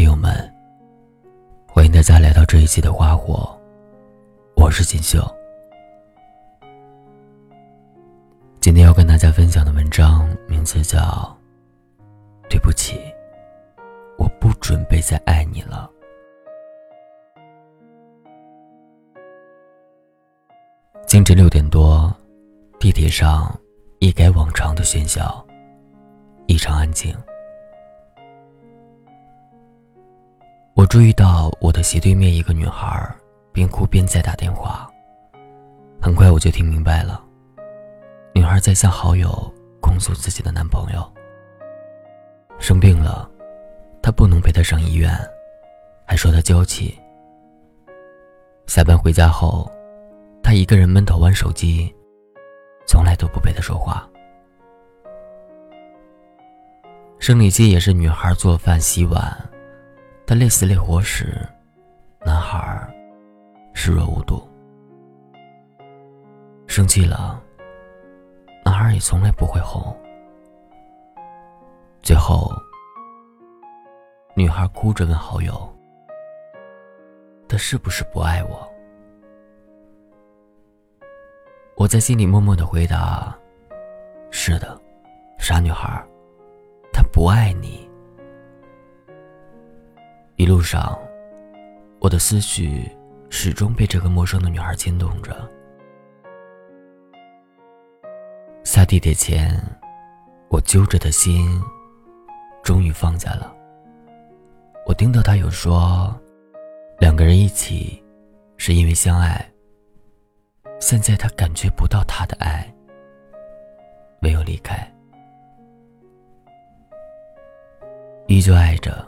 听友们，欢迎大家来到这一期的花火，我是锦绣。今天要跟大家分享的文章名字叫《对不起，我不准备再爱你了》。清晨六点多，地铁上一改往常的喧嚣，异常安静。我注意到我的斜对面一个女孩边哭边在打电话。很快我就听明白了，女孩在向好友控诉自己的男朋友生病了，她不能陪他上医院，还说他娇气。下班回家后，他一个人闷头玩手机，从来都不陪他说话。生理期也是女孩做饭洗碗。他累死累活时，男孩视若无睹。生气了，男孩也从来不会哄。最后，女孩哭着问好友：“他是不是不爱我？”我在心里默默的回答：“是的，傻女孩，他不爱你。”一路上，我的思绪始终被这个陌生的女孩牵动着。下地铁前，我揪着的心终于放下了。我听到他有说，两个人一起是因为相爱。现在他感觉不到他的爱，唯有离开，依旧爱着。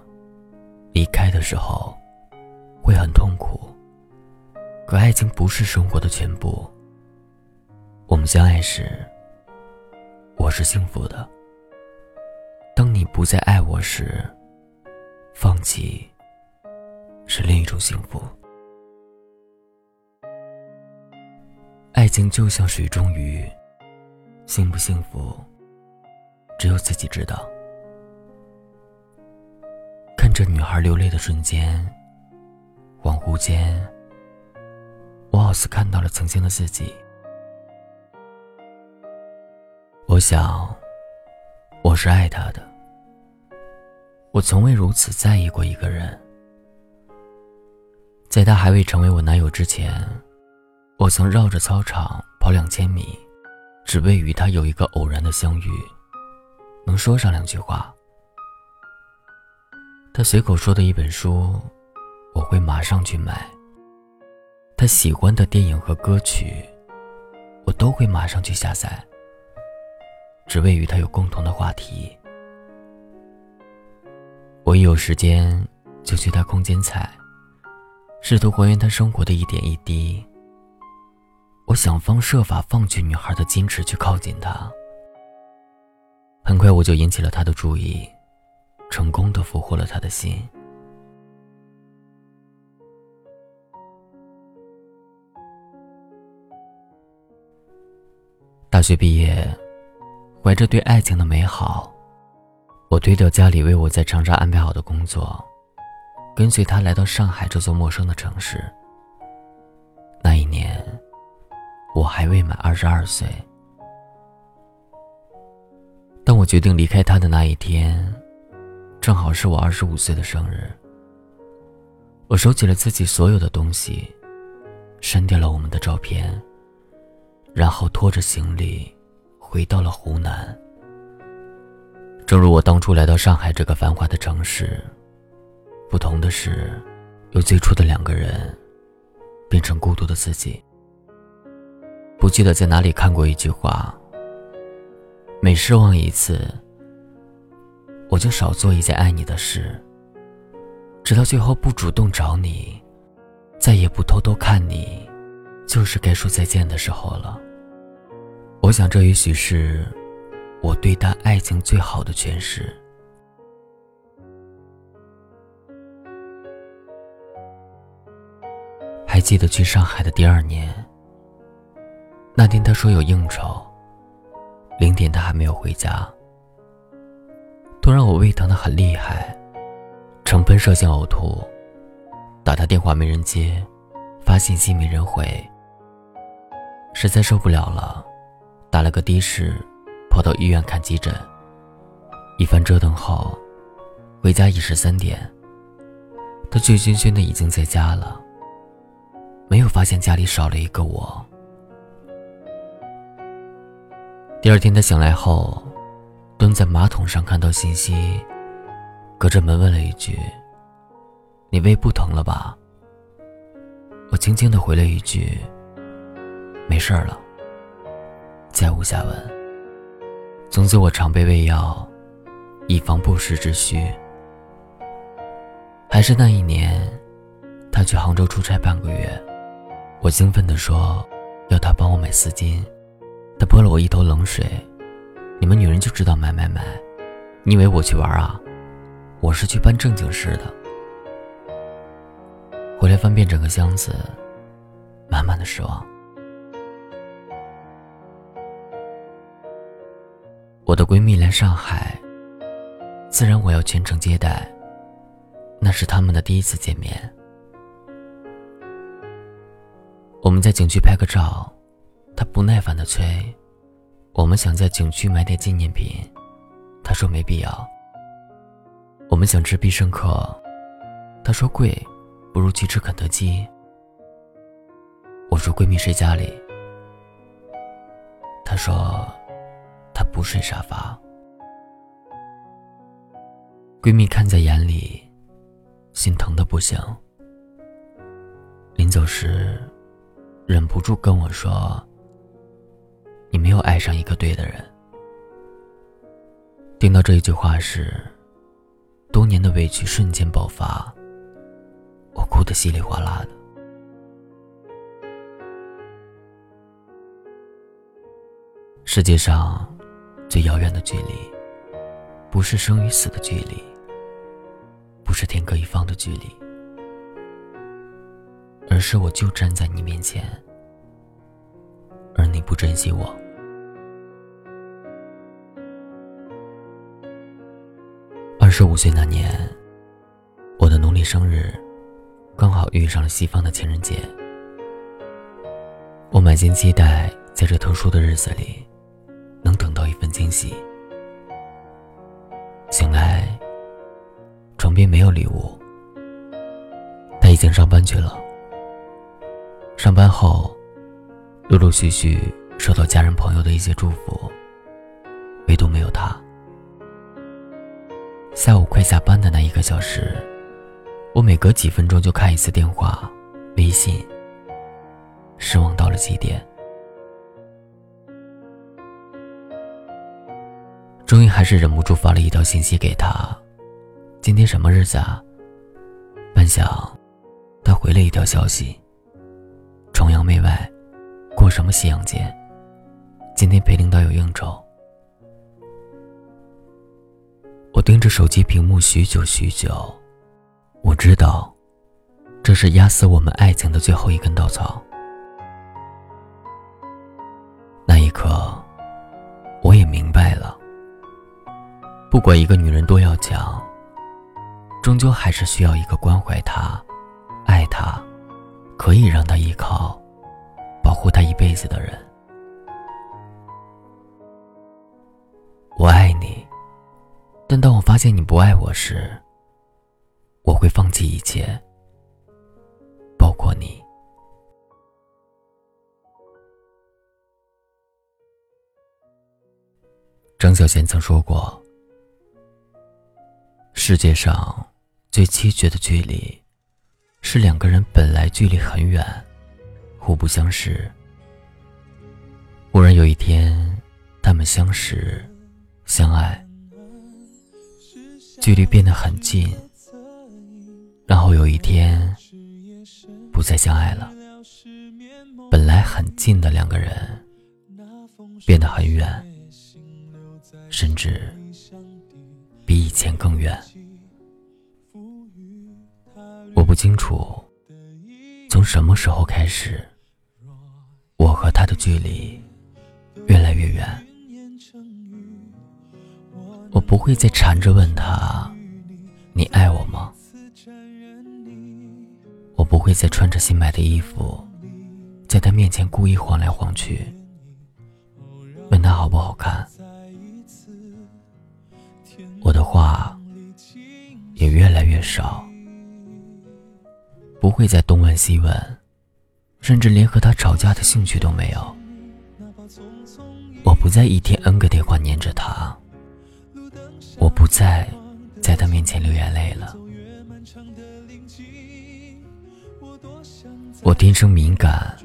的时候，会很痛苦。可爱情不是生活的全部。我们相爱时，我是幸福的。当你不再爱我时，放弃是另一种幸福。爱情就像水中鱼，幸不幸福，只有自己知道。看着女孩流泪的瞬间，恍惚间，我好似看到了曾经的自己。我想，我是爱她的。我从未如此在意过一个人。在他还未成为我男友之前，我曾绕着操场跑两千米，只为与他有一个偶然的相遇，能说上两句话。他随口说的一本书，我会马上去买。他喜欢的电影和歌曲，我都会马上去下载。只为与他有共同的话题。我一有时间就去他空间采，试图还原他生活的一点一滴。我想方设法放弃女孩的矜持，去靠近他。很快我就引起了他的注意。成功的俘获了他的心。大学毕业，怀着对爱情的美好，我推掉家里为我在长沙安排好的工作，跟随他来到上海这座陌生的城市。那一年，我还未满二十二岁。当我决定离开他的那一天。正好是我二十五岁的生日，我收起了自己所有的东西，删掉了我们的照片，然后拖着行李回到了湖南。正如我当初来到上海这个繁华的城市，不同的是，由最初的两个人变成孤独的自己。不记得在哪里看过一句话：每失望一次。我就少做一件爱你的事，直到最后不主动找你，再也不偷偷看你，就是该说再见的时候了。我想，这也许是我对待爱情最好的诠释。还记得去上海的第二年，那天他说有应酬，零点他还没有回家。都让我胃疼的很厉害，成喷射性呕吐，打他电话没人接，发信息没人回。实在受不了了，打了个的士，跑到医院看急诊。一番折腾后，回家已是三点。他醉醺醺的已经在家了，没有发现家里少了一个我。第二天他醒来后，蹲在马桶上看到信息，隔着门问了一句：“你胃不疼了吧？”我轻轻的回了一句：“没事了。”再无下文。从此我常备胃药，以防不时之需。还是那一年，他去杭州出差半个月，我兴奋地说要他帮我买丝巾。他泼了我一头冷水，你们女人就知道买买买，你以为我去玩啊？我是去办正经事的。回来翻遍整个箱子，满满的失望。我的闺蜜来上海，自然我要全程接待。那是他们的第一次见面，我们在景区拍个照。他不耐烦的催：“我们想在景区买点纪念品。”他说：“没必要。”我们想吃必胜客，他说：“贵，不如去吃肯德基。”我说：“闺蜜睡家里。”他说：“她不睡沙发。”闺蜜看在眼里，心疼的不行。临走时，忍不住跟我说。你没有爱上一个对的人。听到这一句话时，多年的委屈瞬间爆发，我哭得稀里哗啦的。世界上最遥远的距离，不是生与死的距离，不是天各一方的距离，而是我就站在你面前，而你不珍惜我。五岁那年，我的农历生日刚好遇上了西方的情人节。我满心期待在这特殊的日子里能等到一份惊喜。醒来，床边没有礼物。他已经上班去了。上班后，陆陆续续收到家人朋友的一些祝福，唯独没有他。下午快下班的那一个小时，我每隔几分钟就看一次电话、微信，失望到了极点。终于还是忍不住发了一条信息给他：“今天什么日子啊？”半晌，他回了一条消息：“崇洋媚外，过什么西洋节？今天陪领导有应酬。”我盯着手机屏幕许久许久，我知道，这是压死我们爱情的最后一根稻草。那一刻，我也明白了，不管一个女人多要强，终究还是需要一个关怀她、爱她、可以让她依靠、保护她一辈子的人。但当我发现你不爱我时，我会放弃一切，包括你。张小娴曾说过：“世界上最凄绝的距离，是两个人本来距离很远，互不相识，忽然有一天，他们相识，相爱。”距离变得很近，然后有一天不再相爱了。本来很近的两个人变得很远，甚至比以前更远。我不清楚从什么时候开始，我和他的距离越来越远。我不会再缠着问他：“你爱我吗？”我不会再穿着新买的衣服，在他面前故意晃来晃去，问他好不好看。我的话也越来越少，不会再东问西问，甚至连和他吵架的兴趣都没有。我不再一天 N 个电话黏着他，不再在他面前流眼泪了。我天生敏感，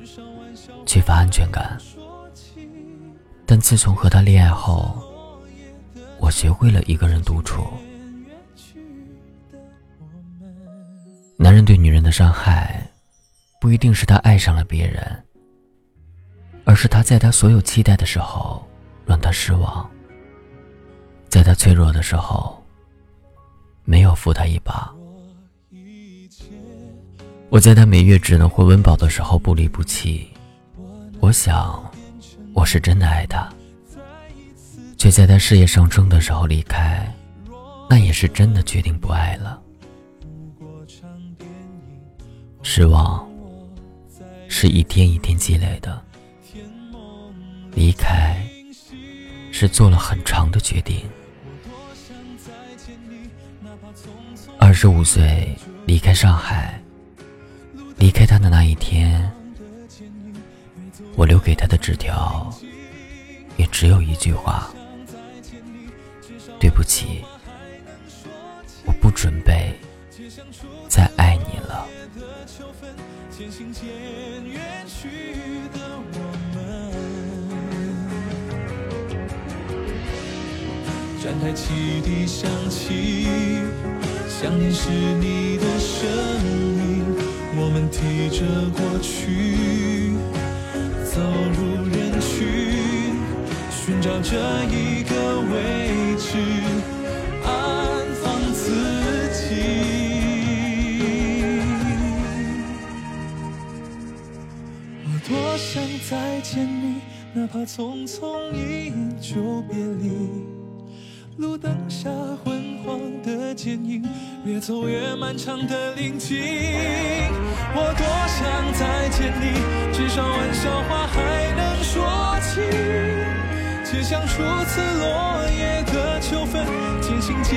缺乏安全感，但自从和他恋爱后，我学会了一个人独处。男人对女人的伤害，不一定是他爱上了别人。而是他在他所有期待的时候让他失望，在他脆弱的时候没有扶他一把。我在他每月只能会温饱的时候不离不弃，我想我是真的爱他，却在他事业上升的时候离开，那也是真的决定不爱了。失望是一天一天积累的。离开是做了很长的决定。二十五岁离开上海，离开他的那一天，我留给他的纸条也只有一句话：对不起，我不准备再爱你了。站台汽笛响起，想念是你的声音。我们提着过去，走入人群，寻找着一个位置，安放自己。我多想再见你，哪怕匆匆一眼就别离。路灯下昏黄的剪影，越走越漫长的林径。我多想再见你，至少玩笑话还能说起。街巷初次落叶的秋分，渐行渐